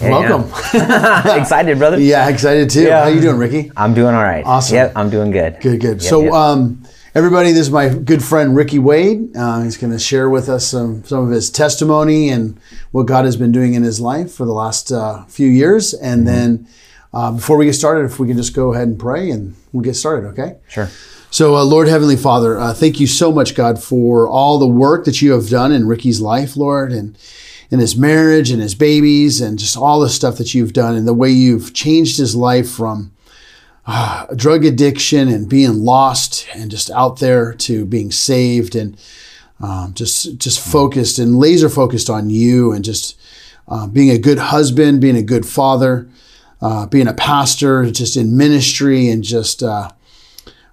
Welcome. Excited, brother. Yeah, excited too. Yeah. How you doing, Ricky? I'm doing all right. Awesome. Yep, I'm doing good. Good, good. Yep, so, yep. Um, everybody, this is my good friend Ricky Wade. Uh, he's going to share with us some some of his testimony and what God has been doing in his life for the last uh, few years. And Mm-hmm. then, uh, before we get started, if we can just go ahead and pray, and we'll get started. Okay. Sure. So, uh, Lord Heavenly Father, uh, thank you so much, God, for all the work that you have done in Ricky's life, Lord, and in his marriage and his babies, and just all the stuff that you've done, and the way you've changed his life from uh, drug addiction and being lost and just out there to being saved and um, just just focused and laser focused on you and just uh, being a good husband, being a good father, uh, being a pastor, just in ministry and just. Uh,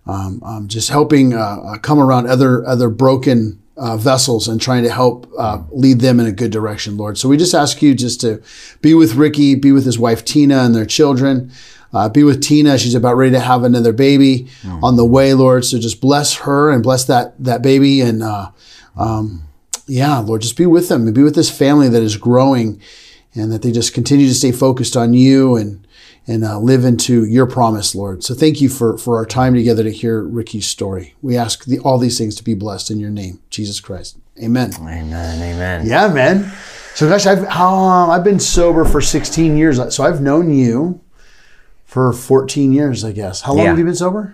um, um, just helping uh, uh, come around other other broken uh, vessels and trying to help uh, lead them in a good direction, Lord. So we just ask you just to be with Ricky, be with his wife Tina and their children. Uh, be with Tina. She's about ready to have another baby on the way, Lord. So just bless her and bless that that baby, and uh, um, yeah, Lord, just be with them and be with this family that is growing, and that they just continue to stay focused on you and and uh, live into your promise, Lord. So thank you for for our time together to hear Ricky's story. We ask the, all these things to be blessed in your name, Jesus Christ. Amen. Amen. Amen. Yeah, man. So gosh, I've um, I've been sober for 16 years. So I've known you for 14 years, I guess. How long Yeah. have you been sober?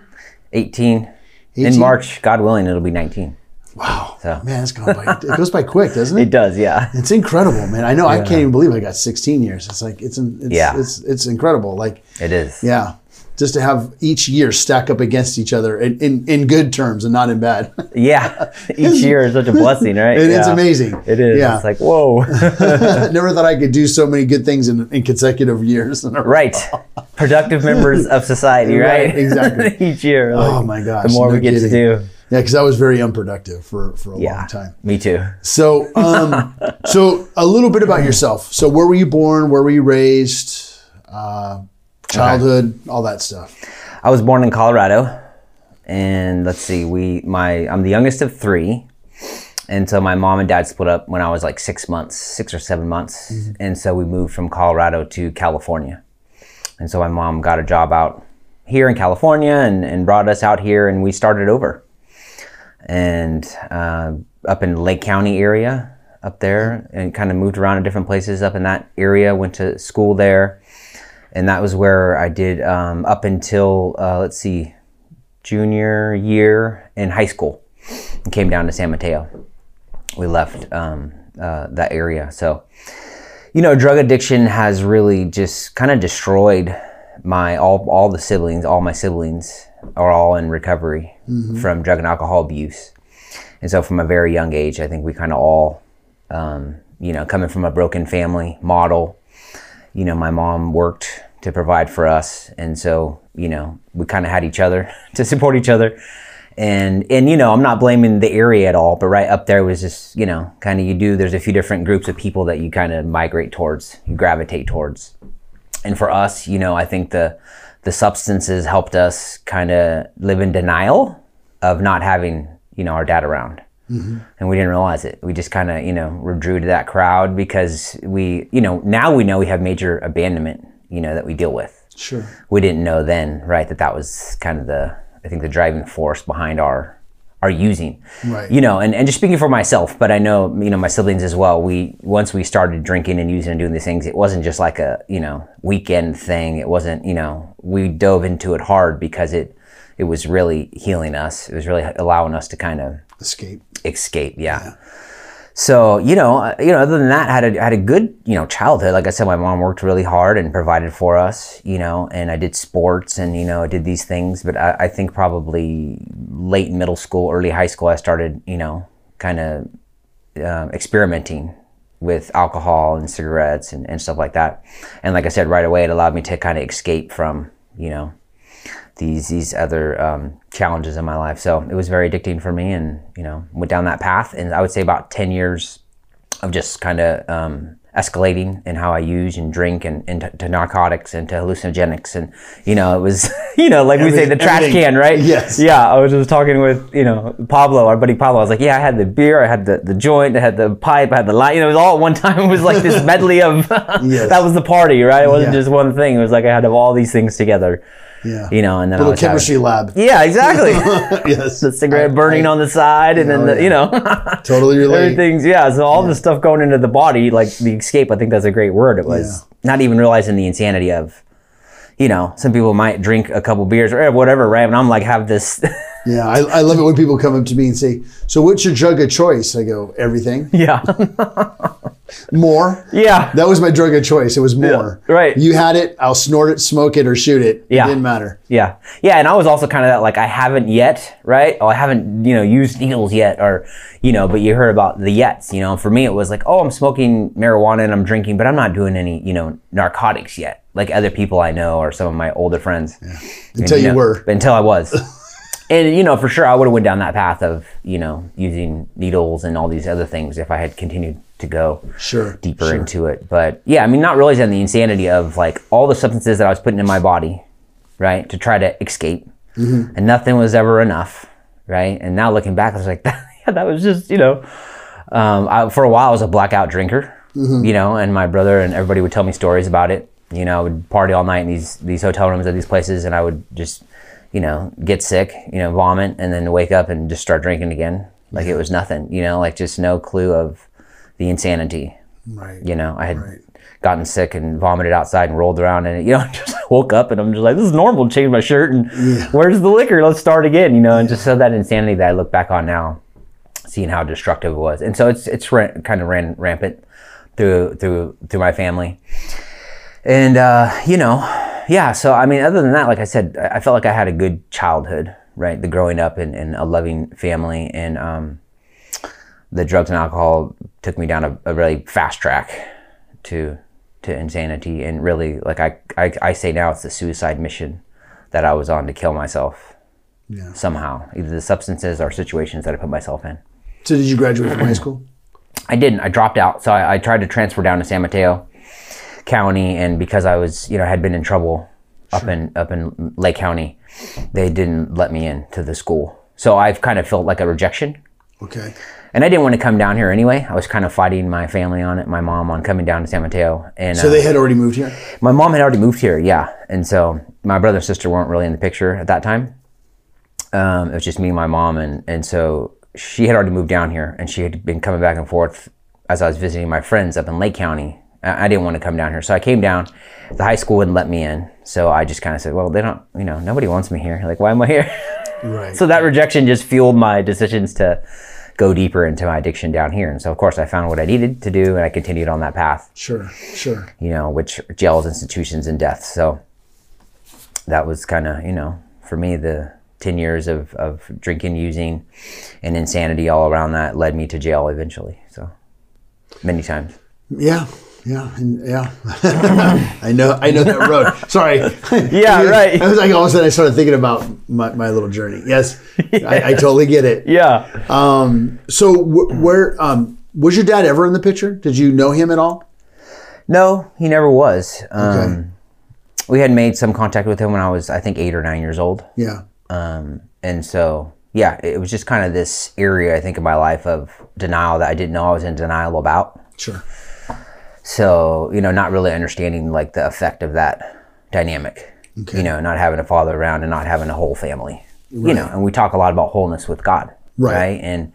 18. 18? In March, God willing, it'll be 19. Wow, So- man, it's by. It goes by quick, doesn't it? It does, yeah. It's incredible, man. I know. I can't even believe I got 16 years. It's like it's it's Yeah. it's it's incredible. Like It is. yeah, just to have each year stack up against each other in in, in good terms and not in bad. Yeah. Each year is such a blessing, right? It- It's amazing. It is. Yeah. It's like, whoa. Never thought I could do so many good things in, in consecutive years. In right. Productive members of society, right? Right, exactly. Each year. like, Oh my gosh. The more no we get kidding. to do. Yeah, because I was very unproductive for for a Yeah. long time. Me too. So, um, so a little bit about yourself. So, where were you born? Where were you raised? Uh, childhood, all that stuff. I was born in Colorado, and let's see, we my I'm the youngest of three, and so my mom and dad split up when I was like six months, six or seven months, and so we moved from Colorado to California, and so my mom got a job out here in California and, and brought us out here, and we started over, and uh, up in Lake County area up there, and kind of moved around to different places up in that area. Went to school there and that was where I did um, up until uh, let's see, junior year in high school, and came down to San Mateo. We left um, uh, that area, so you know, drug addiction has really just kind of destroyed my all all the siblings. All my siblings are all in recovery from drug and alcohol abuse, and so from a very young age, I think we kind of all, um, you know, coming from a broken family model you know, my mom worked to provide for us, and so you know, we kind of had each other to support each other. And and you know, I'm not blaming the area at all, but right up there was just you know, kind of you do. There's a few different groups of people that you kind of migrate towards, you gravitate towards. And for us, you know, I think the the substances helped us kind of live in denial of not having you know our dad around and we didn't realize it. We just kind of, you know, withdrew to that crowd because we, you know, now we know we have major abandonment, you know, that we deal with. Sure. We didn't know then, right, that that was kind of the, I think, the driving force behind our, our using. Right. You know, and, and just speaking for myself, but I know, you know, my siblings as well. We once we started drinking and using and doing these things, it wasn't just like a, you know, weekend thing. It wasn't, you know, we dove into it hard because it, it was really healing us. It was really allowing us to kind of Escape. Escape yeah. so you know uh, you know other than that I had a, had a good you know childhood. Like i said my mom worked really hard and provided for us you know and i did sports and you know i did these things. But i, I think probably late middle school early high school i started you know kind of um, experimenting with alcohol and cigarettes and, and stuff like that. And like i said right away it allowed me to kind of escape from you know these these other um, challenges in my life. So it was very addicting for me, and you know went down that path. And I would say about ten years of just kind of um, escalating in how I use and drink and into to narcotics and to hallucinogenics and you know it was you know like we say the trash everything. can right Yes. yeah I was just talking with you know Pablo our buddy Pablo I was like yeah I had the beer I had the, the joint I had the pipe I had the light you know it was all at one time it was like this medley of Yes. that was the party right it wasn't Yeah. just one thing it was like I had to have all these things together Yeah. you know and then I Little was having- chemistry lab. yeah exactly yes. the cigarette I- burning I on the side and then Oh, the, yeah. you know Totally relate. everything's yeah so all the stuff going into the body like the escape i think that's a great word it was not even realizing the insanity of you know some people might drink a couple beers or whatever right and i'm like have this Yeah, I, I love it when people come up to me and say, "So, what's your drug of choice?" I go, "Everything." yeah More. yeah That was my drug of choice. It was more. right. You had it. I'll snort it, smoke it, or shoot it. Yeah. It didn't matter. yeah yeah and i was also kind of that like i haven't yet right oh i haven't you know used needles yet or you know but you heard about the yets you know for me it was like oh i'm smoking marijuana and i'm drinking but i'm not doing any you know narcotics yet like other people i know or some of my older friends Until you know, were. until I was. and you know, for sure, I would have went down that path of you know using needles and all these other things if I had continued to go Sure. deeper sure. into it. But yeah, I mean, not realizing the insanity of like all the substances that I was putting in my body, right, to try to escape, Mm-hmm. and nothing was ever enough, right. And now looking back, I was like, yeah, that was just you know, um, I, for a while I was a blackout drinker, Mm-hmm. you know, and my brother and everybody would tell me stories about it. You know, I would party all night in these these hotel rooms at these places, and I would just, you know, get sick, you know, vomit, and then wake up and just start drinking again, like it was nothing. You know, like just no clue of the insanity. Right. You know, I had Right. gotten sick and vomited outside and rolled around and. You know, just woke up and I'm just like, this is normal. Change my shirt and where's the liquor? Let's start again. You know, and just so that insanity that I look back on now, seeing how destructive it was, and so it's it's ran, kind of ran rampant through through through my family, and uh, you know, yeah. So I mean, other than that, like I said, I I felt like I had a good childhood, right? The growing up in, in a loving family, and um, the drugs and alcohol took me down a, a really fast track to to insanity, and really, like I, I I say now, it's the suicide mission that I was on to kill myself Yeah. somehow, either the substances or situations that I put myself in. So, did you graduate from high school? I didn't. I dropped out. So I, I tried to transfer down to San Mateo County, and because I was, you know, had been in trouble up in up in Lake County, they didn't let me in to the school. So I've kind of felt like a rejection, Okay. and I didn't want to come down here anyway. I was kind of fighting my family on it, my mom on coming down to San Mateo, and So uh, they had already moved here. my mom had already moved here, yeah, and so my brother and sister weren't really in the picture at that time. Um, it was just me and my mom, and and so she had already moved down here, and she had been coming back and forth as I was visiting my friends up in Lake County. I, I didn't want to come down here, so I came down. The high school wouldn't let me in, so I just kind of said, "Well, they don't, you know, nobody wants me here. Like, why am I here?" Right. so that rejection just fueled my decisions to go deeper into my addiction down here, and so of course I found what I needed to do, and I continued on that path sure. Sure. you know, which jails, institutions, and death. So that was kind of, you know, for me, the 10 years of, of drinking, using, and insanity all around that led me to jail eventually. So many times. Yeah. Yeah. And yeah. I know. I know that road. Sorry. Yeah, right. I was like all of a sudden I started thinking about my, my little journey. Yes. I, I totally get it. Yeah. Um. So wh- where um was your dad ever in the picture? Did you know him at all? No, he never was. Um, Okay. We had made some contact with him when I was, I think, eight or nine years old. Yeah. Um, and so, yeah, it was just kind of this area, I think, in my life of denial that I didn't know I was in denial about. Sure. So, you know, not really understanding like the effect of that dynamic. Okay. You know, not having a father around and not having a whole family. You know, and we talk a lot about wholeness with God. Right. And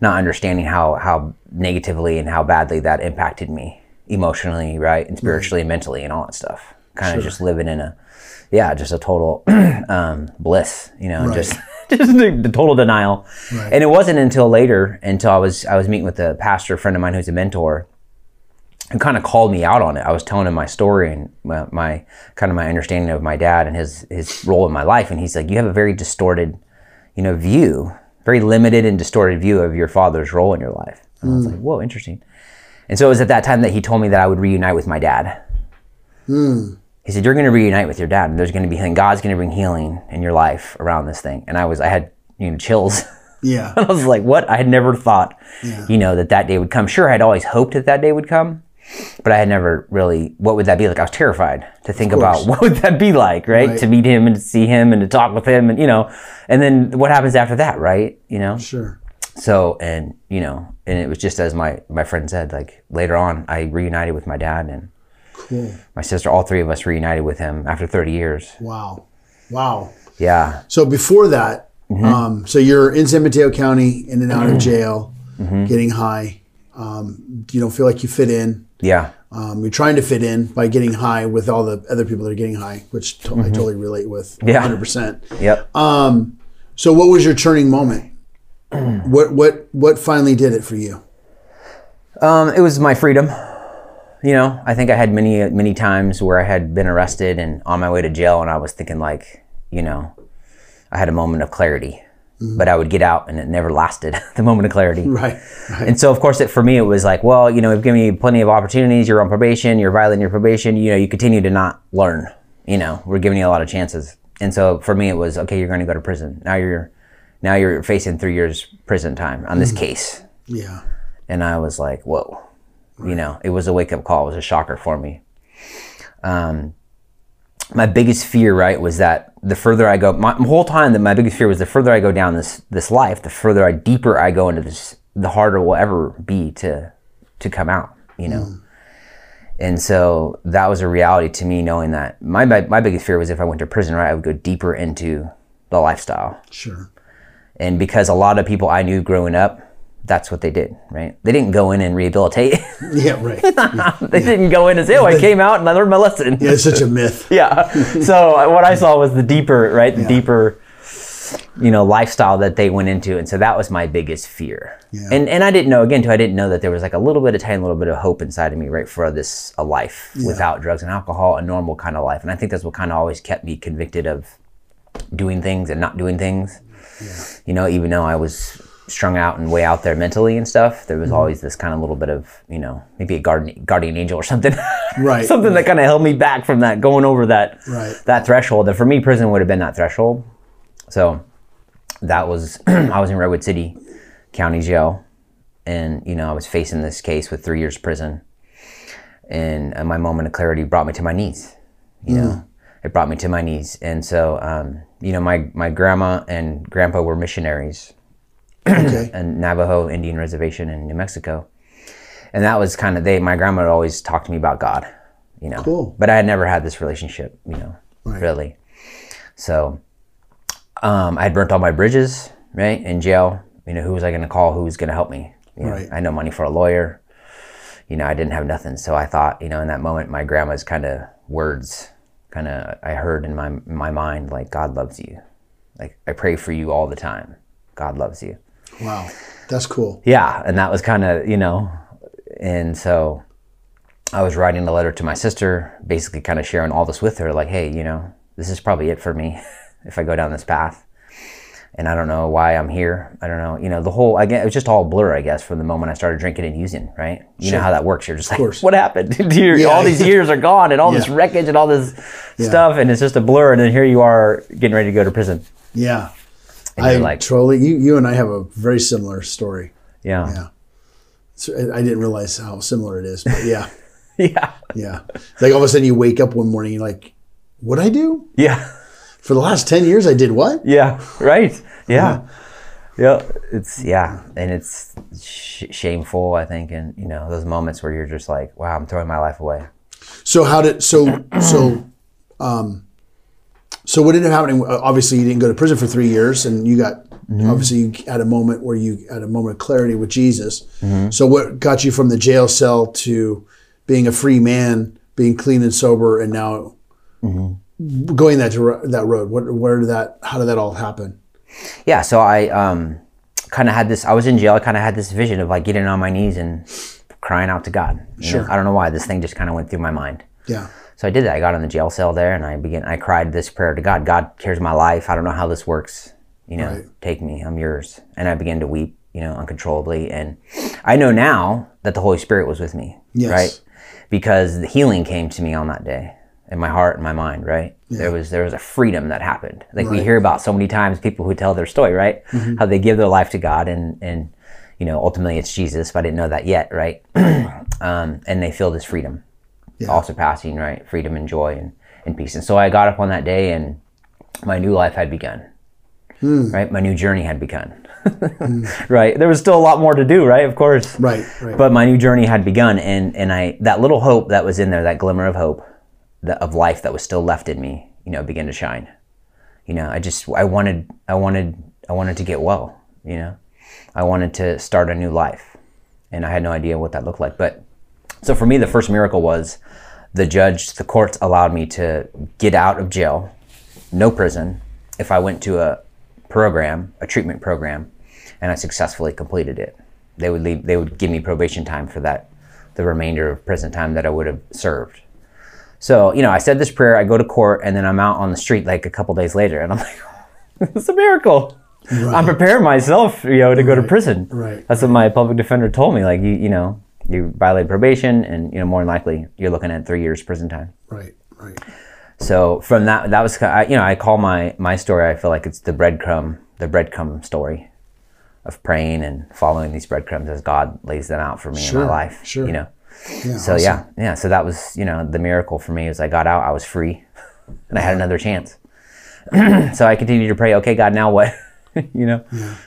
not understanding how how negatively and how badly that impacted me emotionally, right? And spiritually and mentally and all that stuff. Kind of just living in a yeah, just a total um, bliss, you know, Right. just just the, the total denial. Right. And it wasn't until later, until I was I was meeting with a pastor friend of mine who's a mentor, who kind of called me out on it. I was telling him my story and my, my kind of my understanding of my dad and his his role in my life, and he's like, "You have a very distorted, you know, view, very limited and distorted view of your father's role in your life." And I was like, hmm. "Whoa, interesting." And so it was at that time that he told me that I would reunite with my dad. Hmm. He said, "You're going to reunite with your dad, and there's going to be healing. God's going to bring healing in your life around this thing." And I was, I had you know chills. Yeah. I was like, what? I had never thought, Yeah. you know, that that day would come. Sure, I'd always hoped that that day would come, but I had never really. What would that be like? I was terrified to think about what would that be like, right? Right. To meet him and to see him and to talk with him, and you know, and then what happens after that, right? You know. Sure. So and you know, and it was just as my my friend said, like later on, I reunited with my dad and Cool. my sister. All three of us reunited with him after 30 years. Wow. Wow. Yeah. So before that, Mm-hmm. um, so you're in San Mateo County, in and out of jail, getting high. Um, you don't feel like you fit in. Yeah. Um, you're trying to fit in by getting high with all the other people that are getting high, which to- I totally relate with. Mm-hmm. Yeah. 100%. Yep. So what was your turning moment? what what what finally did it for you? Um, it was my freedom. You know, I think I had many, many times where I had been arrested and on my way to jail, and I was thinking like, you know, I had a moment of clarity, but I would get out and it never lasted. the moment of clarity. Right. Right. And so, of course, it, for me, it was like, well, you know, we've given you plenty of opportunities. You're on probation. You're violating your probation. You know, you continue to not learn. You know, we're giving you a lot of chances. And so, for me, it was okay. You're going to go to prison. Now you're, now you're facing three years prison time on this case. Yeah. And I was like, whoa. You know, it was a wake up call. It was a shocker for me. Um, my biggest fear, right, was that the further I go, my, whole time that my biggest fear was the further I go down this this life, the further I deeper I go into this, the harder it will ever be to to come out. You know. Hmm. And so that was a reality to me, knowing that my my my biggest fear was if I went to prison, right, I would go deeper into the lifestyle Sure. and because a lot of people I knew growing up, that's what they did, right? They didn't go in and rehabilitate. Yeah. Right. they didn't go in and say, "Oh, I came out and I learned my lesson." Yeah, it's such a myth. Yeah. So uh, what I saw was the deeper, right? The deeper, you know, lifestyle that they went into, and so that was my biggest fear. Yeah. And and I didn't know again too. I didn't know that there was like a little bit of tiny little bit of hope inside of me, right, for this a life without drugs and alcohol, a normal kind of life. And I think that's what kind of always kept me convicted of doing things and not doing things. You know, even though I was strung out and way out there mentally and stuff, there was always this kind of little bit of, you know, maybe a guardian guardian angel or something. Right. something that kind of held me back from that going over that Right. that threshold. And for me, prison would have been that threshold. So that was I was in Redwood City County Jail, and you know I was facing this case with three years prison, and uh, my moment of clarity brought me to my knees. You know, it brought me to my knees, and so um, you know my my grandma and grandpa were missionaries Okay. a Navajo Indian reservation in New Mexico. And that was kind of they my grandma would always talked to me about God, you know. Cool. But I had never had this relationship, you know, Right. really. So um, I had burnt all my bridges, right, in jail. You know, who was I going to call? Who was going to help me? You know, Right. I had no money for a lawyer. You know, I didn't have nothing. So I thought, you know, in that moment, my grandma's kind of words, kind of, I heard in my in my mind, like God loves you. Like I pray for you all the time. God loves you. Wow. That's cool. Yeah, and that was kind of you know, and so I was writing a letter to my sister, basically kind of sharing all this with her, like, hey, you know, this is probably it for me if I go down this path, and I don't know why I'm here. I don't know, you know, the whole again, it was just all blur, I guess, from the moment I started drinking and using. Right? You know how that works. You're just like, what happened? You're- Yeah. all these years are gone, and all this wreckage and all this stuff, and it's just a blur. And then here you are getting ready to go to prison. Yeah. And I like, totally. You you and I have a very similar story. yeah, Yeah. So I didn't realize how similar it is, but yeah, yeah, yeah. It's like all of a sudden you wake up one morning, you're like, "What I do yeah. for the last ten years? I did what?" Yeah, right. Yeah. Yeah, it's yeah, and it's sh- shameful. I think, and you know those moments where you're just like, "Wow, I'm throwing my life away." So how did so so um so what ended up happening? uh, Obviously, you didn't go to prison for three years, and you got obviously you had a moment where you had a moment of clarity with Jesus. So what got you from the jail cell to being a free man, being clean and sober, and now going that that road? What where did that? How did that all happen? Yeah, so I um, kind of had this. I was in jail. I kind of had this vision of like getting on my knees and crying out to God. you know? Sure. I don't know why this thing just kind of went through my mind. Yeah, So I did that. I got in the jail cell there, and I began. I cried this prayer to God. God cares my life. I don't know how this works. You know, Right. take me. I'm yours. And I began to weep. You know, uncontrollably. And I know now that the Holy Spirit was with me. Yes. Right. Because the healing came to me on that day in my heart and my mind. Right. There was there was a freedom that happened. Like we Right. Mm-hmm. hear about so many times people who tell their story. Right. How they give their life to God and and you know ultimately it's Jesus. But I didn't know that yet. Right. um, and they feel this freedom, all surpassing right freedom and joy and, and peace. And so I got up on that day, and my new life had begun. Hmm. Right, my new journey had begun. Hmm. right, there was still a lot more to do. Right, of course. Right, right. But my new journey had begun, and and I that little hope that was in there, that glimmer of hope, that of life that was still left in me, you know, began to shine. You know, I just I wanted I wanted I wanted to get well. You know, I wanted to start a new life, and I had no idea what that looked like. But so for me, the first miracle was the judge, the courts allowed me to get out of jail, no prison, if I went to a program, a treatment program, and I successfully completed it. They would leave. They would give me probation time for that, the remainder of prison time that I would have served. So you know, I said this prayer. I go to court, and then I'm out on the street like a couple days later, and I'm like, "It's a miracle." I'm preparing myself, you know, to go to prison. Right. That's what my public defender told me. Like, you, you know, you violate probation, and you know, more than likely, you're looking at three years prison time. right, right. So from that, that was I- you know I call my my story. I feel like it's the breadcrumb, the breadcrumb story, of praying and following these breadcrumbs as God lays them out for me in my life. sure. You know. Yeah, So yeah, yeah. So that was you know the miracle for me is I got out, I was free, and I had another chance. so I continued to pray. Okay, God, now what? you know,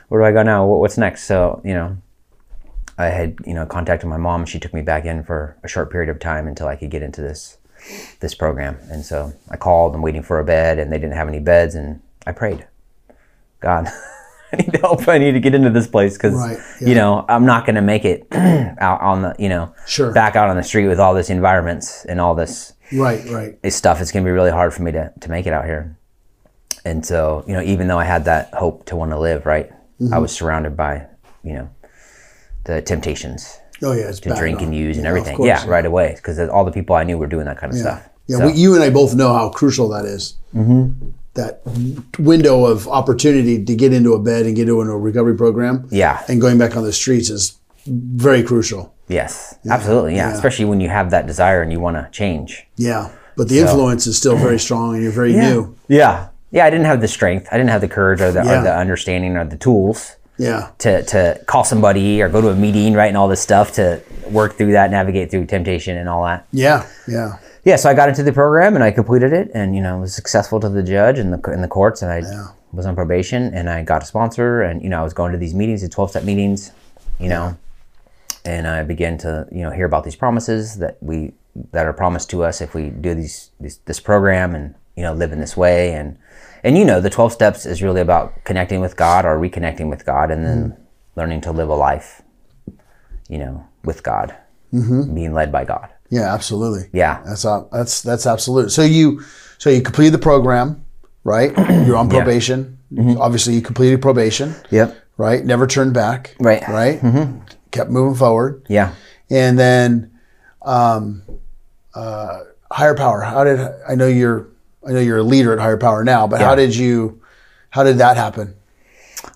where do I go now? What, what's next? So you know, I had you know contacted my mom. She took me back in for a short period of time until I could get into this this program. And so I called. I'm waiting for a bed, and they didn't have any beds. And I prayed, God, I need help. I need to get into this place because Right, you know I'm not going to make it out on the you know Sure. back out on the street with all this environments and all this Right, right. this stuff. It's going to be really hard for me to to make it out here. And so you know, even though I had that hope to want to live, right, Mm-hmm. I was surrounded by you know the temptations Oh yeah, it's to drink and use and everything. yeah, right away because all the people I knew were doing that kind of stuff. Yeah, So- we, you and I both know how crucial that is. Mm-hmm. That window of opportunity to get into a bed and get into a recovery program. Yeah. And going back on the streets is very crucial. Yes, absolutely. Yeah. yeah. especially when you have that desire and you want to change. Yeah. But the influence is still very strong and you're very new. Yeah, yeah. I didn't have the strength. I didn't have the courage or the, Yeah. or the understanding or the tools Yeah. to to call somebody or go to a meeting, right, and all this stuff to work through that, navigate through temptation and all that. Yeah. Yeah. Yeah, so I got into the program and I completed it, and you know was successful to the judge and the in the courts, and I was on probation, and I got a sponsor, and you know I was going to these meetings, the twelve step meetings, you know, and I began to you know hear about these promises that we that are promised to us if we do these, these this program and you know live in this way, and and you know the twelve steps is really about connecting with God or reconnecting with God, and then learning to live a life, you know, with God, being led by God. Yeah, absolutely. Yeah. That's uh, that's that's absolute. So you so you completed the program, right? You're on probation. Mm-hmm. Obviously, you completed probation, Yep. right? Never turned back, Right. Right. Mm-hmm. Kept moving forward, Yeah. and then um, uh, higher power. How did I know you're? I know you're a leader at higher power now, but how did you? How did that happen?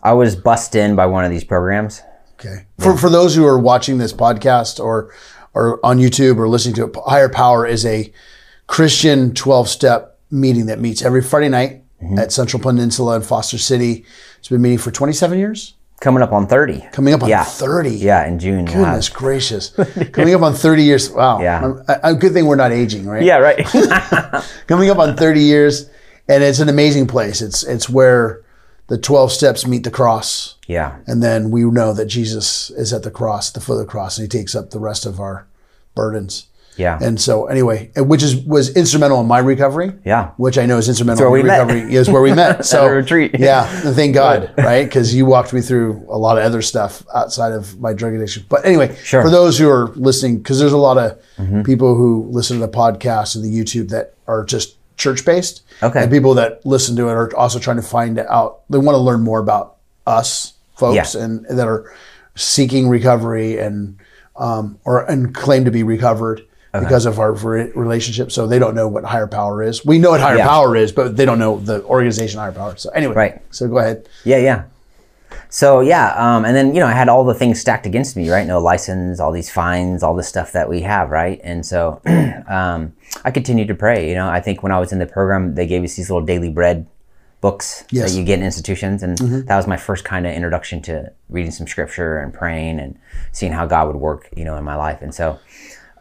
I was bussed in by one of these programs. Okay. For for those who are watching this podcast or or on YouTube or listening to it, Higher Power is a Christian 12 step meeting that meets every Friday night Mm-hmm. at Central Peninsula in Foster City. It's been meeting for 27 years. Coming up on 30. Coming up on Yeah. 30. Yeah, in June. Goodness have- gracious. Coming up on 30 years. Wow. Yeah. Um, a, a good thing we're not aging, right? Yeah, right. Coming up on 30 years. And it's an amazing place. It's it's where the 12 steps meet the cross. yeah. And then we know that Jesus is at the cross, the foot of the cross, and he takes up the rest of our burdens. Yeah. And so anyway, which is was instrumental in my recovery. Yeah. Which I know is instrumental in we your met. Is where we met. So retreat. Yeah. Thank God, right? Because you walked me through a lot of other stuff outside of my drug addiction. But anyway, Sure. Mm-hmm. for those who are listening, because there's a lot of people who listen to the podcast and the YouTube that are just church based. Okay. And people that listen to it are also trying to find out. They want to learn more about us folks Yeah. and that are seeking recovery and um, or and claim to be recovered because of our re- relationship. So they don't know what higher power is. We know what higher Yeah. power is, but they don't know the organization higher power. So anyway, Right. So go ahead. Yeah, yeah. So yeah, um, and then you know I had all the things stacked against me, right? No license, all these fines, all this stuff that we have, right? And so um, I continued to pray. You know, I think when I was in the program, they gave us these little daily bread books Yes. that you get in institutions, and that was my first kind of introduction to reading some scripture and praying and seeing how God would work, you know, in my life. And so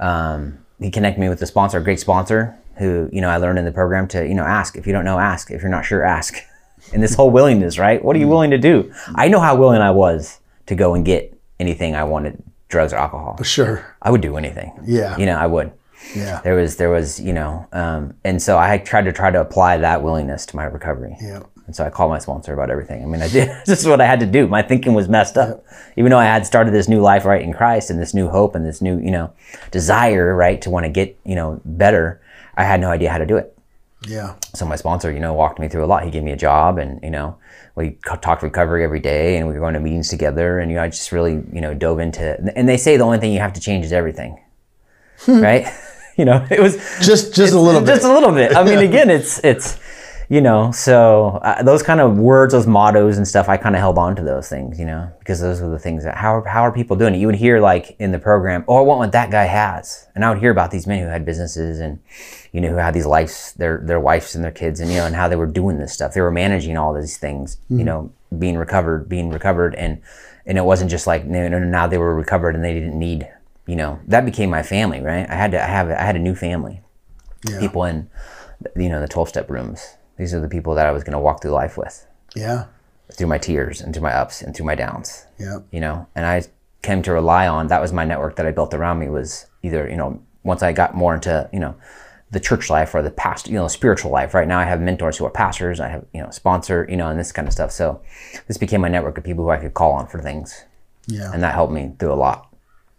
um, he connected me with a sponsor, a great sponsor, who you know I learned in the program to you know ask if you don't know, ask if you're not sure, ask. And this whole willingness, right? What are you willing to do? I know how willing I was to go and get anything I wanted, drugs or alcohol. Sure. I would do anything. Yeah. You know, I would. Yeah. There was, there was, you know, um, and so I tried to try to apply that willingness to my recovery. Yeah. And so I called my sponsor about everything. I mean, I did. this is what I had to do. My thinking was messed up. Even though I had started this new life right in Christ and this new hope and this new, you know, desire, right, to want to get, you know, better, I had no idea how to do it. Yeah. So my sponsor, you know, walked me through a lot. He gave me a job and, you know, we talked recovery every day and we were going to meetings together and, you know, I just really, you know, dove into, it. and they say the only thing you have to change is everything. Hmm. right? you know, it was, Just just a little bit. just a little bit. I mean, again, it's it's you know, so uh, those kind of words, those mottos and stuff, I kind of held on to those things, you know, because those were the things that how are, how are people doing it? You would hear like in the program, oh, I want what that guy has, and I would hear about these men who had businesses and you know who had these lives, their their wives and their kids, and you know, and how they were doing this stuff. They were managing all these things, you know, being recovered, being recovered, and and it wasn't just like no, no, no, now they were recovered and they didn't need, you know, that became my family, right? I had to I have I had a new family yeah. people in you know the 12 step rooms these are the people that i was going to walk through life with Yeah. through my tears and through my ups and through my downs Yeah. you know and i came to rely on that was my network that i built around me was either you know once i got more into you know the church life or the past you know spiritual life right now i have mentors who are pastors i have you know sponsor you know and this kind of stuff so this became my network of people who i could call on for things Yeah. and that helped me through a lot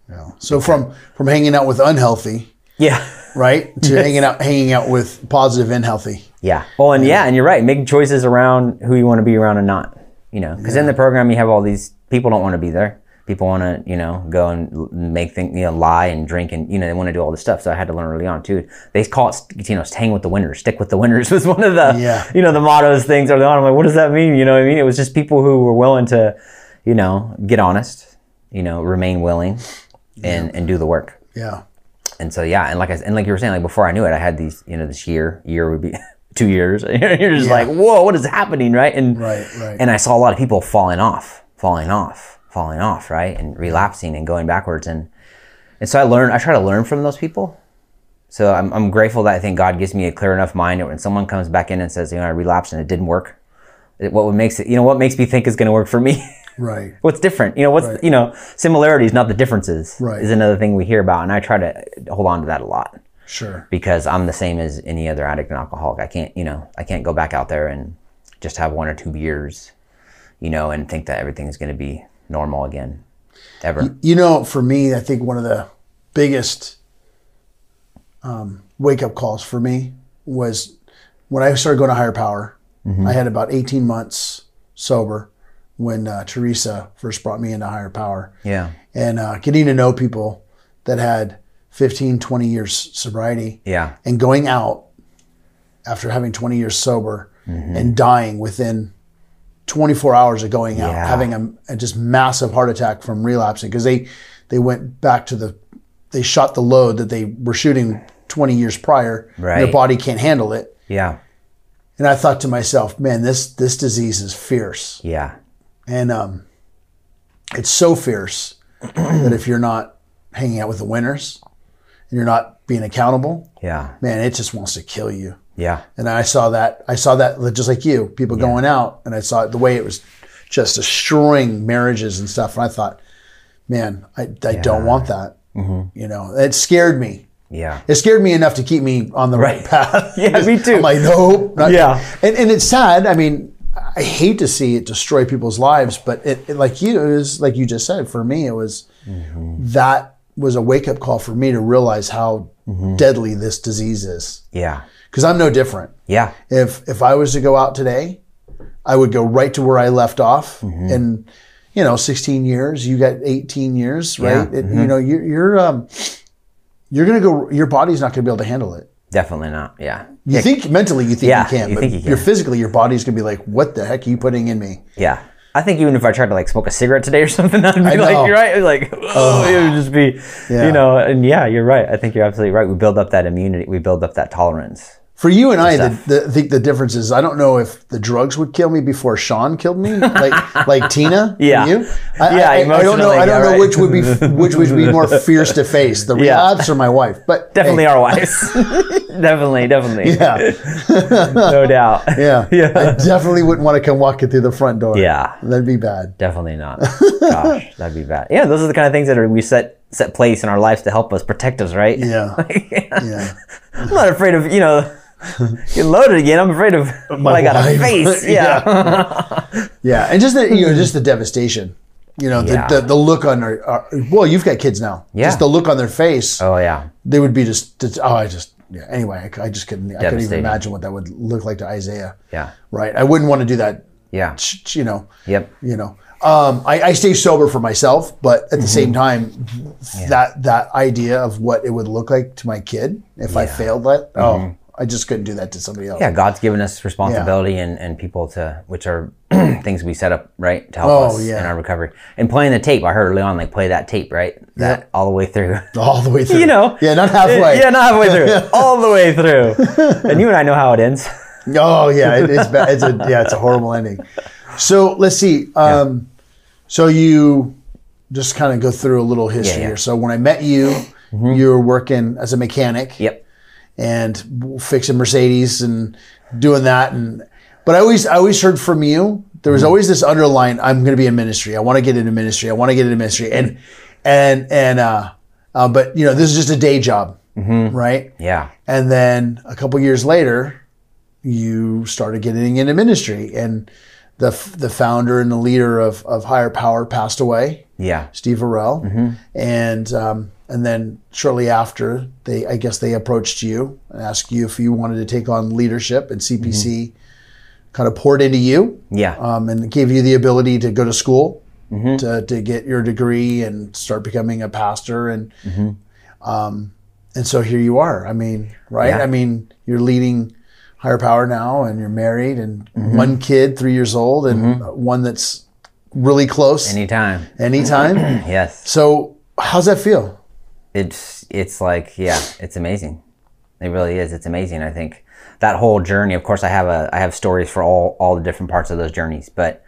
yeah. So from from hanging out with unhealthy, yeah right, to hanging out hanging out with positive and healthy. Yeah. Well, and yeah, and you're right. Make choices around who you want to be around and not. You know, because in the program you have all these people don't want to be there. People want to, you know, go and make things, you know, lie and drink and you know they want to do all this stuff. So I had to learn early on too. They call it, you know, hang with the winners, stick with the winners was one of the, Yeah. you know, the mottos things early on. I'm like, what does that mean? You know what I mean? It was just people who were willing to, you know, get honest, you know, remain willing, and and do the work Yeah. And so yeah, and like I and like you were saying, like before I knew it, I had these, you know, this year, year would be two years. You're just like, whoa, what is happening, right? And Right, right. And I saw a lot of people falling off, falling off, falling off, right, and relapsing and going backwards, and and so I learned. I try to learn from those people. So I'm I'm grateful that I think God gives me a clear enough mind that when someone comes back in and says, you know, I relapsed and it didn't work. It, what would makes it, you know, what makes me think is going to work for me. Right. what's different you know what's you know similarities not the differences Right. is another thing we hear about and i try to hold on to that a lot Sure. because i'm the same as any other addict and alcoholic i can't you know i can't go back out there and just have one or two beers you know and think that everything's going to be normal again ever You know, for me, I think one of the biggest um, wake up calls for me was when I started going to higher power. I had about 18 months sober when uh, Teresa first brought me into higher power. yeah And uh, getting to know people that had 15, 20 years sobriety yeah and going out after having 20 years sober Mm-hmm. and dying within 24 hours of going out, Yeah. having a, a just massive heart attack from relapsing because they they went back to the they shot the load that they were shooting 20 years prior. and Their body can't handle it. yeah And I thought to myself, man, this this disease is fierce. yeah And um, it's so fierce that if you're not hanging out with the winners and you're not being accountable, yeah man, it just wants to kill you. yeah And I saw that. I saw that just like you, people going out, and I saw it the way it was just destroying marriages and stuff. And I thought, man, I, I don't want that. You know, it scared me. yeah It scared me enough to keep me on the right, path. Yeah, me too. I'm like, nope. Yeah. And, and it's sad. I mean, I hate to see it destroy people's lives, but it, it like you, it was like you just said. For me, it was that was a wake up call for me to realize how deadly this disease is. yeah Because I'm no different. yeah If if I was to go out today, I would go right to where I left off. Mm-hmm. And you know, 16 years. You got 18 years, right? Yeah. Mm-hmm. It- you know, you're you're um, you're gonna go. Your body's not gonna be able to handle it. Definitely not yeah You think mentally, you think Yeah, you can, you but think you can. you're physically, your body's gonna be like, "What the heck are you putting in me?" Yeah. I think even if I tried to like smoke a cigarette today or something, I'd be I like, you're right. Like, oh, it would just be, Yeah. you know, and yeah, you're right. I think you're absolutely right. We build up that immunity. We build up that tolerance. For you and I, the, the, I think the difference is I don't know if the drugs would kill me before Sean killed me, like like Tina. Yeah. you. I, Yeah, I, I don't know. I don't know right. which would be which would be more fierce to face, the Yeah. relapse or my wife. But Definitely hey, our wives. definitely, definitely. yeah, No doubt. yeah, Yeah. I definitely wouldn't want to come walking through the front door. Yeah. that'd be bad. Definitely not. Gosh, that'd be bad. Yeah, those are the kind of things that are we set set place in our lives to help us protect us, right? Yeah, yeah. I'm not afraid of you know getting loaded again. I'm afraid of what I got wife. face. Yeah. Yeah, and just the you know just the devastation. You know the, Yeah. the, the look on their uh, well, you've got kids now. Yeah. just the look on their face. oh yeah. they would be just, just- oh I just yeah. Anyway, I, I just couldn't I couldn't even imagine what that would look like to Isaiah. Yeah. Right, I wouldn't want to do that. Yeah. You know, Yep. you know. Um, I, I stay sober for myself, but at the same Mm-hmm. time, that that idea of what it would look like to my kid if I failed that, oh, I just couldn't do that to somebody else. Mm-hmm. Yeah, God's given us responsibility and, and people to, which are things we set up, right, to help Oh, us yeah. in our recovery. And playing the tape, I heard early on, like play that tape, right? That Yep. all the way through. all the way through. you know? yeah, not halfway. Yeah, not halfway through. all the way through. And you and I know how it ends. Oh yeah, it, it's bad. It's a yeah, it's a horrible ending. So let's see. Um, So you just kind of go through a little history Yeah, yeah. here. So when I met you, you were working as a mechanic Yep. And fixing Mercedes and doing that. And but I always I always heard from you. There was always this underline. I'm going to be in ministry. I want to get into ministry. I want to get into ministry. And and and uh, uh, but you know this is just a day job, right? Yeah. And then a couple years later, you started getting into ministry, and the the founder and the leader of of Higher Power passed away, Yeah. Steve Varell, and um, and then shortly after, they I guess they approached you and asked you if you wanted to take on leadership, and CPC mm-hmm. kind of poured into you. Yeah. um, and gave you the ability to go to school mm-hmm. to, to get your degree and start becoming a pastor. And mm-hmm. um, and so here you are. I mean right? Yeah. i mean you're leading higher power now and you're married and one kid three years old and one that's really close. Anytime. anytime. Yes. so how's that feel it's it's like yeah it's amazing. It really is. It's amazing i think. That whole journey of course i have a i have stories for all all the different parts of those journeys but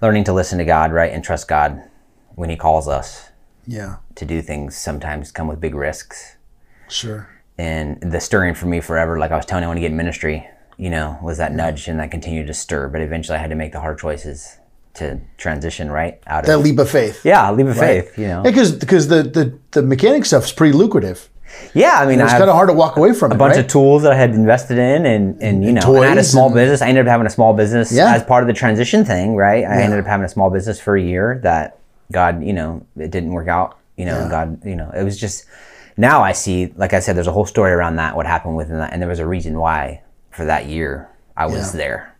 learning to listen to god right and trust god when he calls us yeah. to do things sometimes come with big risks. Sure. And the stirring for me forever like i was telling you i want to get in ministry you know was that nudge and that continued to stir but eventually i had to make the hard choices to transition right out of that leap of faith yeah leap of faith you know because because the, the the mechanic stuff's pretty lucrative yeah i mean it's kind of hard to walk away from a it bunch right? of tools that I had invested in, and and you know, I had a small and- business. I ended up having a small business Yeah. as part of the transition thing, right? I ended up having a small business for a year that God, you know, it didn't work out. You know, Yeah. God, you know, it was just. Now I see, like I said, there's a whole story around that, what happened within that, and there was a reason why for that year I was Yeah. there.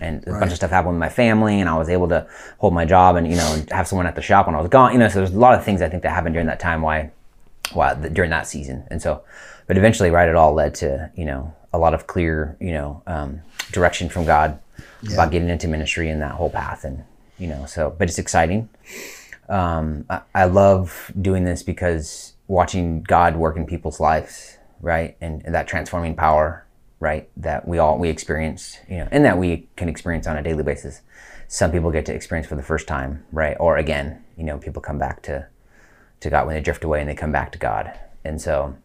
And a bunch of stuff happened with my family, and I was able to hold my job and you know have someone at the shop when I was gone. You know, so there's a lot of things I think that happened during that time. Why why during that season and so but eventually right it all led to you know a lot of clear you know um, direction from god about getting into ministry and that whole path and you know so but it's exciting um, I, I love doing this because watching god work in people's lives right and, and that transforming power right that we all we experience you know and that we can experience on a daily basis some people get to experience for the first time right or again you know people come back to to God when they drift away and they come back to God. And so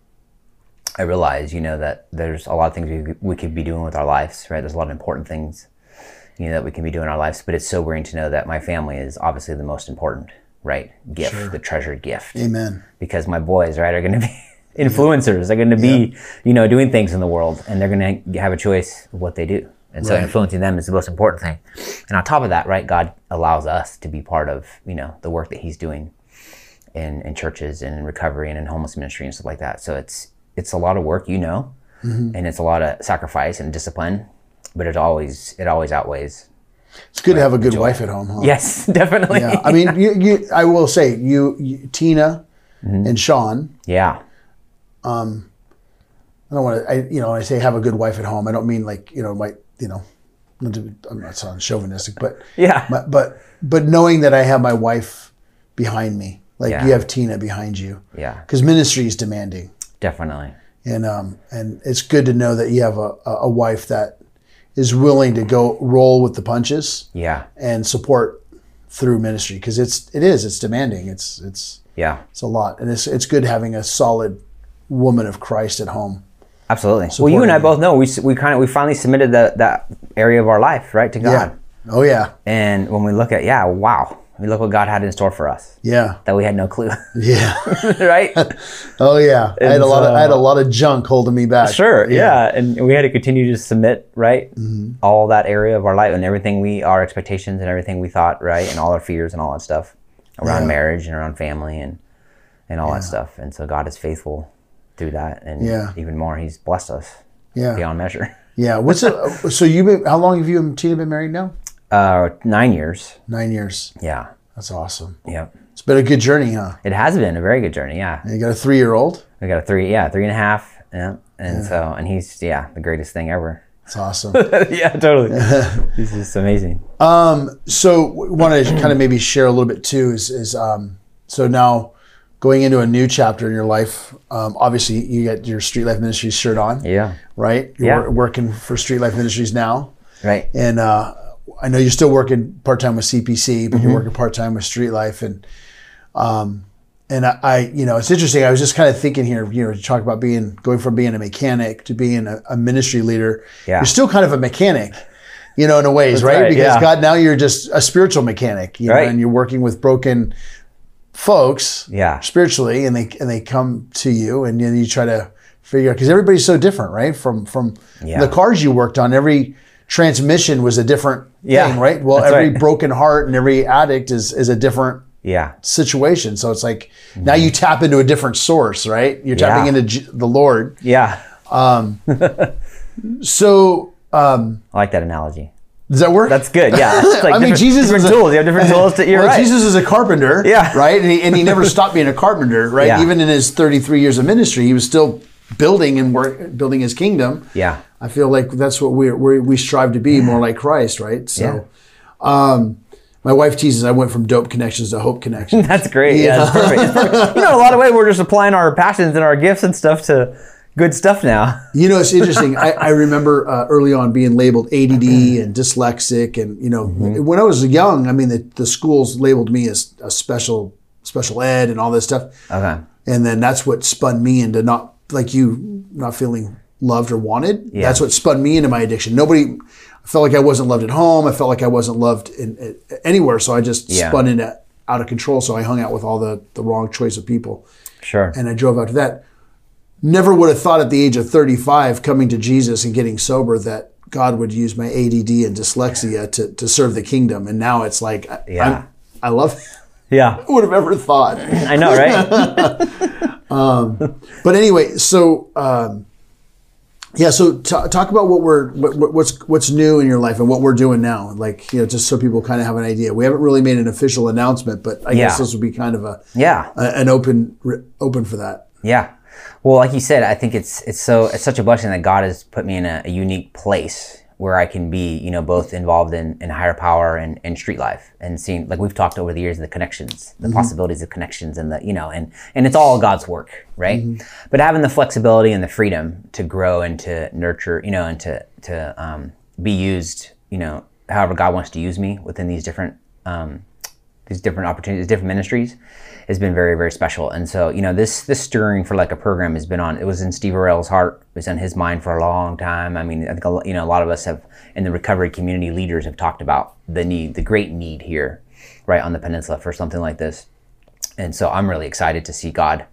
I realize, you know, that there's a lot of things we, we could be doing with our lives, right? There's a lot of important things, you know, that we can be doing in our lives. But it's sobering to know that my family is obviously the most important, right? Gift, the treasured gift. amen Because my boys, right, are going to be influencers. They're going to be, you know, doing things in the world and they're going to have a choice of what they do. And so Right. influencing them is the most important thing. And on top of that, right, God allows us to be part of, you know, the work that He's doing in, in churches and in recovery and in homeless ministry and stuff like that. So it's it's a lot of work, you know, and it's a lot of sacrifice and discipline, but it always it always outweighs. it's good to have a good wife at home huh Yes, definitely. Yeah, I mean, you, you, I will say you, you Tina Mm-hmm. and Sean. yeah. I don't want to, I, you know, when I say have a good wife at home, I don't mean like you know, my, you know, I'm not sounding chauvinistic, but Yeah. but but but knowing that I have my wife behind me, like Yeah. you have Tina behind you, Yeah. because ministry is demanding. Definitely. and um, and it's good to know that you have a, a a wife that is willing to go roll with the punches Yeah. and support through ministry because it's it is it's demanding it's it's Yeah. it's a lot and it's it's good having a solid woman of Christ at home. Absolutely. Well, you and I both know we we kind of we finally submitted the, that area of our life right to God. Yeah. Oh yeah. And when we look at yeah, wow, we look what God had in store for us Yeah. that we had no clue, Yeah. right? Oh yeah. I had a lot of I had a lot of junk holding me back. Sure, yeah. and we had to continue to submit, right? Mm-hmm. All that area of our life and everything we, our expectations and everything we thought, right, and all our fears and all that stuff around Yeah. marriage and around family and and all that stuff. And so God is faithful through that, and Yeah. even more, He's blessed us Yeah. beyond measure. Yeah. What's it? so you been how long have you and Tina been married now? Uh, nine years, Nine years. yeah, That's awesome. yep. It's been a good journey, huh? It has been a very good journey, yeah. And you got a three year old. We got a three, yeah, three and a half, yeah. And so, and he's yeah, the greatest thing ever. It's awesome. yeah, totally. he's just amazing. Um, so want to kind of maybe share a little bit too is is um, so now going into a new chapter in your life. Um, obviously, you get your Street Life Ministries shirt on, Yeah, right? You're Yeah. wor- working for Street Life Ministries now, right. and uh, I know you're still working part time with CPC, but Mm-hmm. you're working part time with Street Life, and um, and I, I, you know, it's interesting. I was just kind of thinking here, you know, you talk about being going from being a mechanic to being a, a ministry leader. Yeah. You're still kind of a mechanic, you know, in a ways, right? right, Because yeah. God, now you're just a spiritual mechanic, you know, Right. and you're working with broken folks, Yeah. spiritually, and they and they come to you, and then you try to figure out because everybody's so different, right? From from Yeah. the cars you worked on, every transmission was a different Yeah, thing, right? Well, that's every right. broken heart and every addict is is a different Yeah, situation. So it's like now you tap into a different source, right? You're tapping Yeah. into J- the Lord. yeah. Um so um, I like that analogy. Does that work? That's good. Yeah. It's like I mean, Jesus different is a- tools. You have different tools. To, you're well, right. Jesus is a carpenter, Yeah. right? And he, and he never stopped being a carpenter, right? Yeah. Even in his 33 years of ministry, he was still building and work, building his kingdom. Yeah. I feel like that's what we're, we we strive to be more like Christ, right? So, um, my wife teases I went from dope connections to hope connections. That's great. Yeah, it's perfect. It's perfect. You know, in a lot of ways, we're just applying our passions and our gifts and stuff to good stuff now. You know, it's interesting. I, I remember uh, early on being labeled ADD and dyslexic, and you know, when I was young, I mean, the, the schools labeled me as a special special ed and all this stuff, Okay. and then that's what spun me into not like you not feeling loved or wanted. Yeah. That's what spun me into my addiction. Nobody. I felt like I wasn't loved at home. I felt like I wasn't loved in, in anywhere. So I just Yeah. spun into out of control. So I hung out with all the the wrong choice of people Sure. and I drove out to that. Never would have thought at the age of 35, coming to Jesus and getting sober, that God would use my ADD and dyslexia to, to serve the kingdom. And now it's like, I, Yeah. I'm- I love yeah. Who would have ever thought? I know, right? But anyway, so um, yeah, so t- talk about what we're what, what- what's what's new in your life and what we're doing now. Like you know, just so people kind of have an idea. We haven't really made an official announcement, but I guess this would be kind of a, yeah. a an open open for that. Yeah. Well, like you said, I think it's it's so it's such a blessing that God has put me in a, a unique place where I can be, you know, both involved in, in higher power and, and street life and seeing like we've talked over the years the connections, the possibilities of connections and the you know, and and it's all God's work, right? But having the flexibility and the freedom to grow and to nurture, you know, and to to um, be used, you know, however God wants to use me within these different um, these different opportunities, different ministries, has been very, very special. And so, you know, this this stirring for like a program has been on. It was in Steve Orell's heart. It was in his mind for a long time. I mean, I think a you know a lot of us have in the recovery community leaders have talked about the need, the great need here, right on the peninsula for something like this. And so, I'm really excited to see God,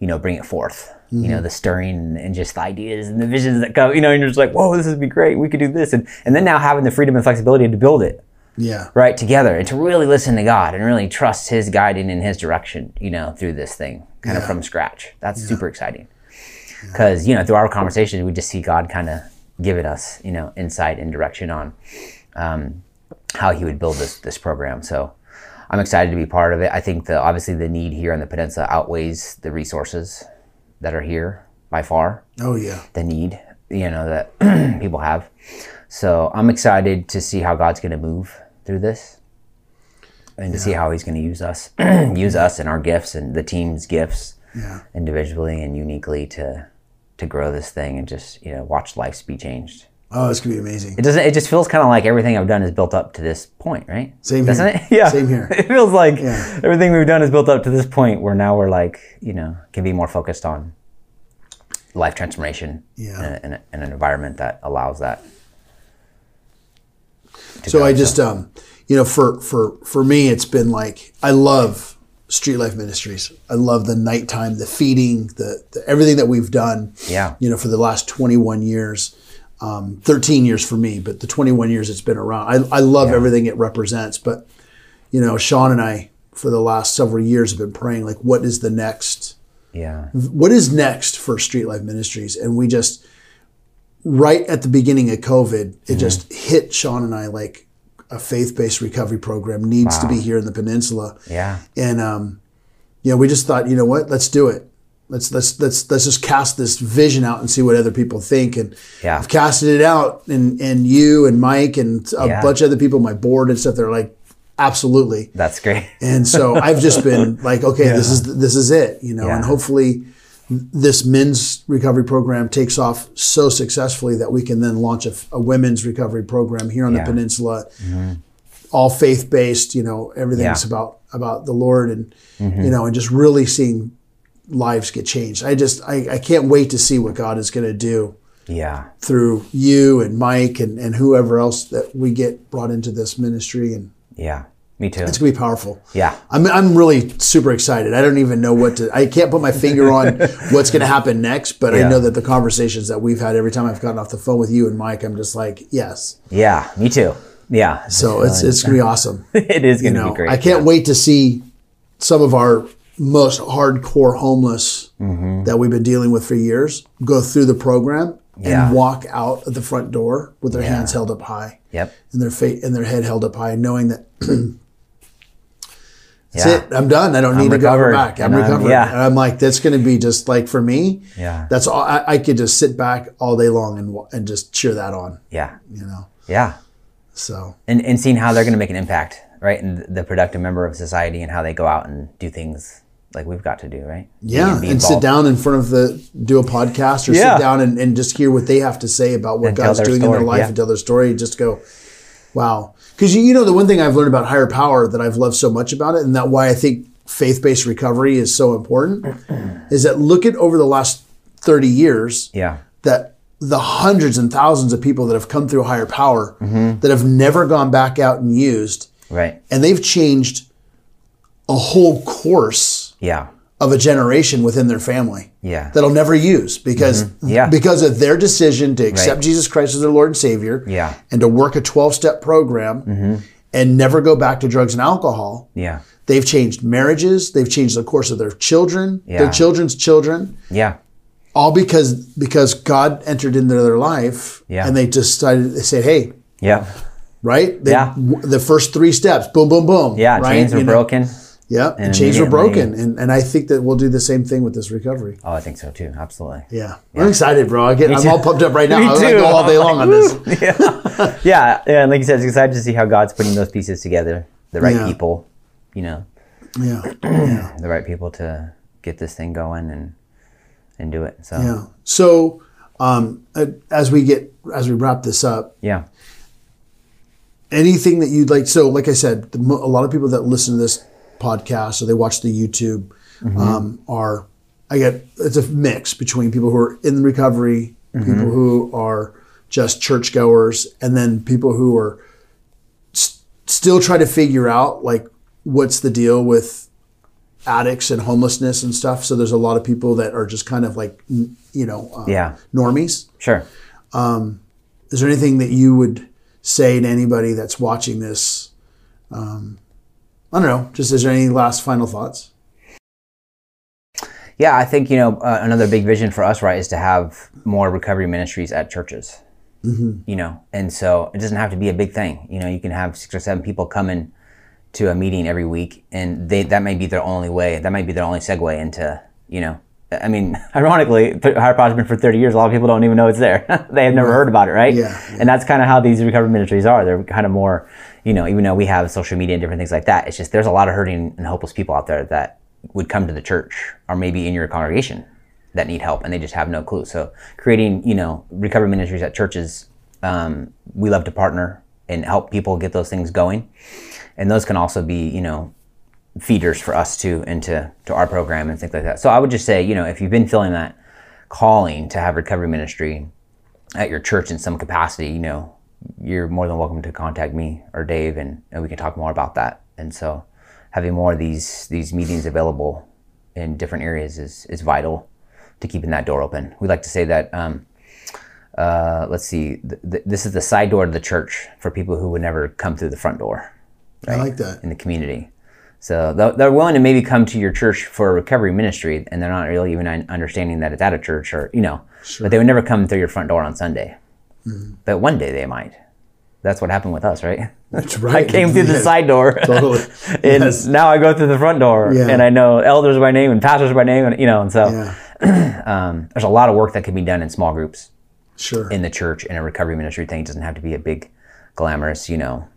you know, bring it forth. You know, mm-hmm. the stirring and just the ideas and the visions that come. You know, and you're just like, whoa, this would be great. We could do this, and and then now having the freedom and flexibility to build it Yeah. right together and to really listen to god and really trust his guiding and his direction you know through this thing kind of from scratch. That's super exciting. Because you know through our conversations we just see god kind of giving us you know insight and direction on um, how he would build this this program. So i'm excited to be part of it. I think the obviously the need here on the peninsula outweighs the resources that are here by far. Oh yeah. the need you know that people have. So i'm excited to see how god's going to move through this and to see how he's going to use us use us and our gifts and the team's gifts Yeah. individually and uniquely to to grow this thing and just you know watch lives be changed. Oh, it's gonna be amazing. It doesn't. It just feels kind of like everything I've done is built up to this point, right? Same Doesn't here. it? Yeah. Same here. It feels like Yeah. everything we've done is built up to this point where now we're like, you know, can be more focused on life transformation Yeah. in, a, in, a, in an environment that allows that. So go. I just, um, you know, for for for me, it's been like I love Street Life Ministries. I love the nighttime, the feeding, the, the everything that we've done. Yeah. You know, for the last 21 years, um, 13 years for me, but the 21 years it's been around. I, I love everything it represents. But you know, Sean and I, for the last several years, have been praying like, what is the next? yeah, what is next for Street Life Ministries? And we just, right at the beginning of COVID, it just hit Sean and I like a faith based recovery program needs to be here in the peninsula. yeah, And, um, you know, we just thought, you know what, let's do it. Let's, let's, let's, let's just cast this vision out and see what other people think. And Yeah. I've casted it out and, and you and Mike and a Yeah. bunch of other people, my board and stuff, they're like, absolutely. that's great. And so I've just been like, okay, this is this is it, you know, and hopefully this men's recovery program takes off so successfully that we can then launch a, a women's recovery program here on Yeah. the peninsula, mm-hmm. all faith based. You know, everything's Yeah. about about the Lord, and mm-hmm. you know, and just really seeing lives get changed. I just I, I can't wait to see what God is going to do Yeah, through you and Mike and and whoever else that we get brought into this ministry, and yeah, me too. it's gonna be powerful. Yeah, I'm, I'm really super excited. I don't even know what to, I can't put my finger on what's going to happen next, but I know that the conversations that we've had every time I've gotten off the phone with you and Mike, I'm just like, yes. yeah, me too. Yeah, So it's, it's going to be awesome. it is going to know, be great. I can't wait to see some of our most hardcore homeless Mm-hmm. that we've been dealing with for years go through the program Yeah. and walk out of the front door with their hands held up high Yep. and their fa- and their head held up high, knowing that that's Yeah. it. I'm done. I don't need to recovered, go back. I'm and I'm- yeah. And I'm like, that's going to be just like for me. Yeah. That's all. I, I could just sit back all day long and and just cheer that on. Yeah, You know. yeah. So and, and seeing how they're going to make an impact, right? And the productive member of society and how they go out and do things like we've got to do, right? yeah, be and sit down in front of the do a podcast or Yeah. sit down and, and just hear what they have to say about what And God's doing in their life yeah. and tell their story. Just go, wow. Because you, know the one thing I've learned about higher power that I've loved so much about it, and that why I think faith based recovery is so important, is that look at over the last thirty years Yeah, that the hundreds and thousands of people that have come through higher power Mm-hmm. that have never gone back out and used, right. and they've changed a whole course Yeah, of a generation within their family yeah, that'll never use because Mm-hmm. Yeah. because of their decision to accept Right. Jesus Christ as their Lord and Savior Yeah. Mm-hmm. and to work a 12 step program and never go back to drugs and alcohol. yeah, They've changed marriages, they've changed the course of their children, Yeah. their children's children, yeah, all because because God entered into their life Yeah. and they decided they said, "Hey, yeah, right? They, Yeah. w- the first three steps, boom, boom, boom. yeah. right? Chains are You know? Yeah, and, chains were broken, and and I think that we'll do the same thing with this recovery. Oh, I think so too. Absolutely. Yeah, I'm excited, bro. I get, I'm all pumped up right now. Me I'm go all day long on this. yeah, yeah, yeah. And like you said, it's excited to see how God's putting those pieces together. The right Yeah. people, you know, Yeah, the right people to get this thing going and and do it. So yeah. So, um, uh, as we get as we wrap this up, yeah, anything that you'd like. So, like I said, a lot of people that listen to this podcast or they watch the YouTube um, are. I get it's a mix between people who are in recovery, people who are just churchgoers, and then people who are s- still trying to figure out like what's the deal with addicts and homelessness and stuff. So there's a lot of people that are just kind of like n- you know uh, yeah, normies. sure. Um, Is there anything that you would say to anybody that's watching this? Um, I don't know. Just is there any last final thoughts? Yeah, I think you know uh, another big vision for us, right, is to have more recovery ministries at churches. You know, and so it doesn't have to be a big thing. You know, you can have six or seven people coming to a meeting every week, and they that may be their only way. That might be their only segue into you know. I mean, ironically, Higher been for 30 years. A lot of people don't even know it's there. they have never heard about it, right? Yeah, yeah. And that's kind of how these recovery ministries are. They're kind of more, you know, even though we have social media and different things like that, it's just there's a lot of hurting and hopeless people out there that would come to the church or maybe in your congregation that need help and they just have no clue. So creating, you know, recovery ministries at churches, um, we love to partner and help people get those things going. And those can also be, you know, feeders for us too into to our program and things like that. So I would just say, you know, if you've been feeling that calling to have recovery ministry at your church in some capacity, you know, you're more than welcome to contact me or Dave and, and we can talk more about that. And so having more of these these meetings available in different areas is is vital to keeping that door open. We like to say that um, uh, let's see, th- th- this is the side door to the church for people who would never come through the front door I like that. in the community. So they're they're willing to maybe come to your church for a recovery ministry, and they're not really even understanding that it's at a church, or you know, sure. but they would never come through your front door on Sunday. Mm-hmm. But one day they might. That's what happened with us, right? That's right. I came through the side door, Totally. and Yes. now I go through the front door, Yeah. and I know elders by name and pastors by name, and you know, and so Yeah. um, there's a lot of work that can be done in small groups Sure. in the church in a recovery ministry thing. It doesn't have to be a big, glamorous, you know,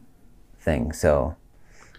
thing. So,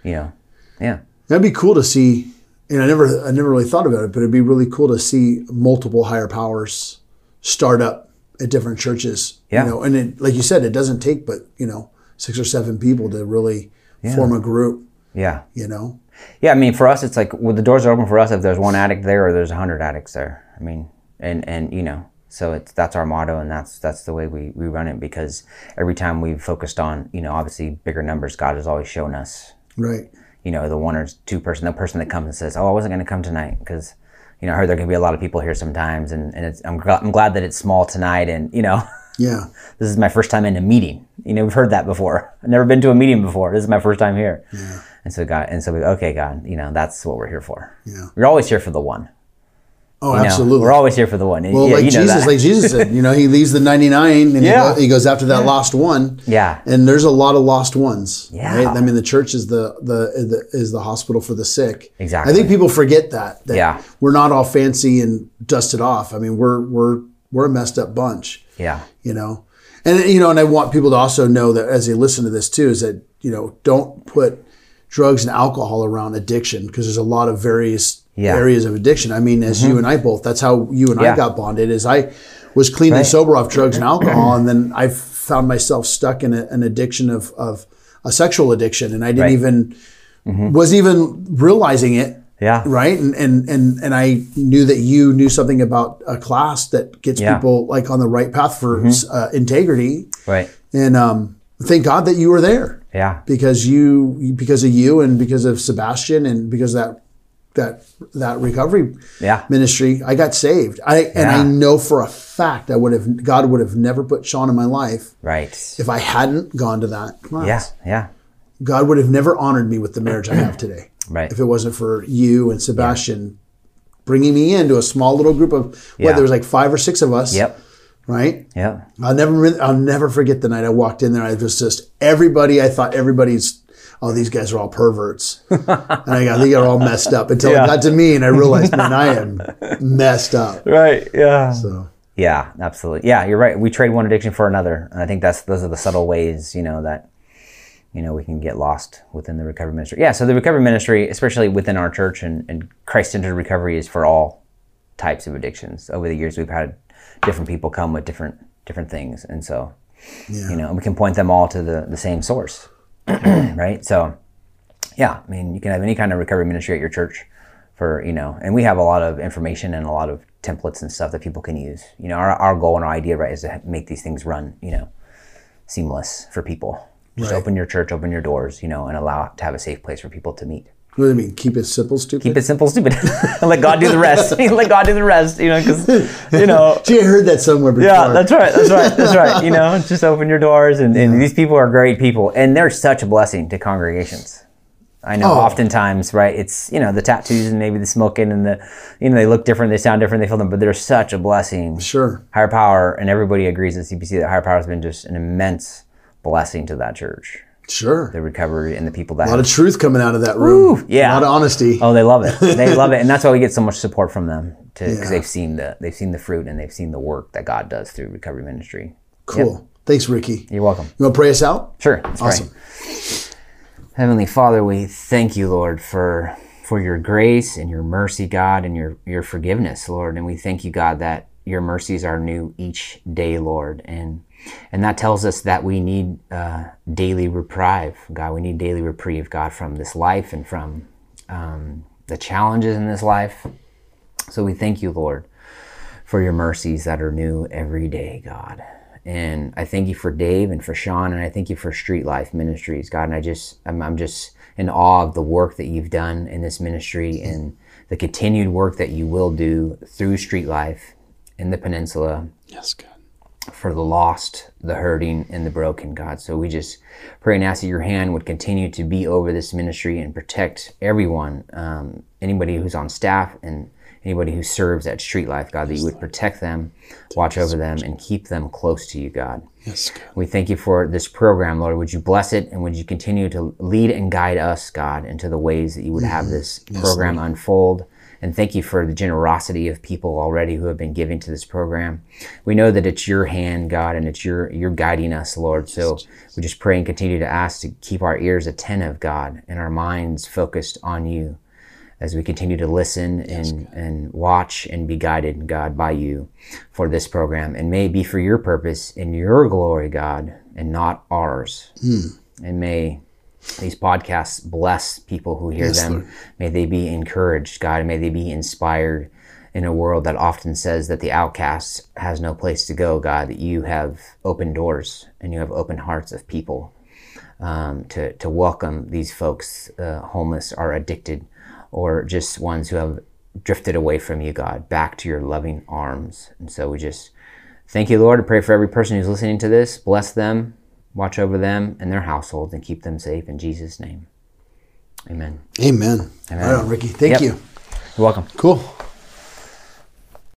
you know, yeah. That'd be cool to see. And I never, I never really thought about it, but it'd be really cool to see multiple higher powers start up at different churches. Yeah. You know, and it, like you said, it doesn't take but you know six or seven people to really form a group. Yeah. You know. Yeah, I mean, for us, it's like well, the doors are open for us if there's one addict there or there's a hundred addicts there. I mean, and and you know, so it's that's our motto, and that's that's the way we we run it because every time we've focused on you know obviously bigger numbers, God has always shown us Right. You know the one or two person, the person that comes and says, oh, I wasn't going to come tonight because you know I heard there can be a lot of people here sometimes, and and it's, I'm gl- I'm glad that it's small tonight, and you know. Yeah. This is my first time in a meeting. You know, we've heard that before. I've never been to a meeting before. This is my first time here. Yeah. And so God, and so we, okay, God, you know, that's what we're here for. Yeah. We're always here for the one. Oh, You know, absolutely. We're always here for the one. Well, yeah, like you know Jesus, that. like Jesus said, you know, he leaves the ninety nine and Yeah. he, go, he goes after that lost one. Yeah. And there's a lot of lost ones. Yeah. Right? I mean, the church is the, the the is the hospital for the sick. Exactly. I think people forget that. that Yeah. We're not all fancy and dusted off. I mean, we're we're we're a messed up bunch. yeah. You know, and you know, and I want people to also know that as they listen to this too, is that you know, don't put drugs and alcohol around addiction because there's a lot of various Yeah. Mm-hmm. areas of addiction. I mean, as you and I both, that's how you and Yeah. I got bonded. Is I was clean and sober off drugs and alcohol, and then I found myself stuck in a, an addiction of of a sexual addiction, and I didn't Right. even wasn't even realizing it. Yeah. Right. And, and and and I knew that you knew something about a class that gets Yeah. Mm-hmm. people like on the right path for uh, integrity. Right. And um, thank God that you were there Yeah. because you because of you and because of Sebastian and because of that that that recovery Yeah. ministry, I got saved. I and I know for a fact I would have God would have never put Sean in my life Right. if I hadn't gone to that class. Yeah. Yeah. God would have never honored me with the marriage I have today Right. if it wasn't for you and Sebastian bringing me into a small little group of what Yeah. there was like five or six of us. Yep. Right. Yep. I'll never I'll never forget the night I walked in there. I was just everybody. I thought everybody's oh these guys are all perverts, and I got they got all messed up until Yeah. it got to me and I realized man I am messed up. Right. Yeah. So Yeah, absolutely. Yeah, you're right. We trade one addiction for another, and I think that's those are the subtle ways, you know, that you know we can get lost within the recovery ministry. Yeah, so the recovery ministry, especially within our church and, and Christ-centered recovery, is for all types of addictions. Over the years, we've had different people come with different different things, and so yeah, you know, we can point them all to the the same source, right? So, yeah, I mean, you can have any kind of recovery ministry at your church for you know, and we have a lot of information and a lot of templates and stuff that people can use. You know, our our goal and our idea, right, is to make these things run, you know, seamless for people. Just Right. open your church, open your doors, you know, and allow to have a safe place for people to meet. What do you mean? Keep it simple, stupid. Keep it simple, stupid. and let God do the rest. let God do the rest. You know, because you know, I heard that somewhere before. yeah, that's right. That's right. That's right. You know, just open your doors, and, and these people are great people, and they're such a blessing to congregations. I know Oh. oftentimes, right? It's you know the tattoos and maybe the smoking and the you know they look different, they sound different, they feel them, but they're such a blessing. sure. Higher power, and everybody agrees at CPC that higher power has been just an immense blessing to that church, Sure. the recovery and the people that a lot have of truth coming out of that room. yeah. A lot of honesty. Oh, they love it. They love it, and that's why we get so much support from them because Yeah. they've seen the they've seen the fruit and they've seen the work that God does through recovery ministry. cool. Thanks, Ricky. You're welcome. You want to pray us out? Sure. Awesome. right. Heavenly Father, we thank you, Lord, for for your grace and your mercy, God, and your, your forgiveness, Lord. And we thank you, God, that your mercies are new each day, Lord. And and that tells us that we need uh, daily reprieve, God. We need daily reprieve, God, from this life and from um, the challenges in this life. So we thank you, Lord, for your mercies that are new every day, God. And I thank you for Dave and for Sean, and I thank you for Street Life Ministries, God. And I just, I'm, I'm just in awe of the work that you've done in this ministry and the continued work that you will do through Street Life in the peninsula. Yes, God. For the lost, the hurting, and the broken, God. So we just pray and ask that your hand would continue to be over this ministry and protect everyone, um, anybody who's on staff and anybody who serves at Street Life, God, that you would protect them, watch over them, and keep them close to you, God. Yes, God. We thank you for this program, Lord. Would you bless it and would you continue to lead and guide us, God, into the ways that you would have this program unfold? And thank you for the generosity of people already who have been giving to this program. We know that it's your hand, God, and it's your you're guiding us, Lord. So we just pray and continue to ask to keep our ears attentive, God, and our minds focused on you as we continue to listen and, and watch and be guided, God, by you for this program. And may it be for your purpose in your glory, God, and not ours. Hmm. And may these podcasts bless people who hear Yes, them. Lord. May they be encouraged, God, may they be inspired in a world that often says that the outcast has no place to go, God, that you have opened doors and you have opened hearts of people um, to, to welcome these folks, uh, homeless or addicted, or just ones who have drifted away from you, God, back to your loving arms. And so we just thank you, Lord. I pray for every person who's listening to this. Bless them, watch over them and their households, and keep them safe in Jesus' name. Amen. Amen. Right on, Ricky. Thank Yep. you. You're welcome. Cool.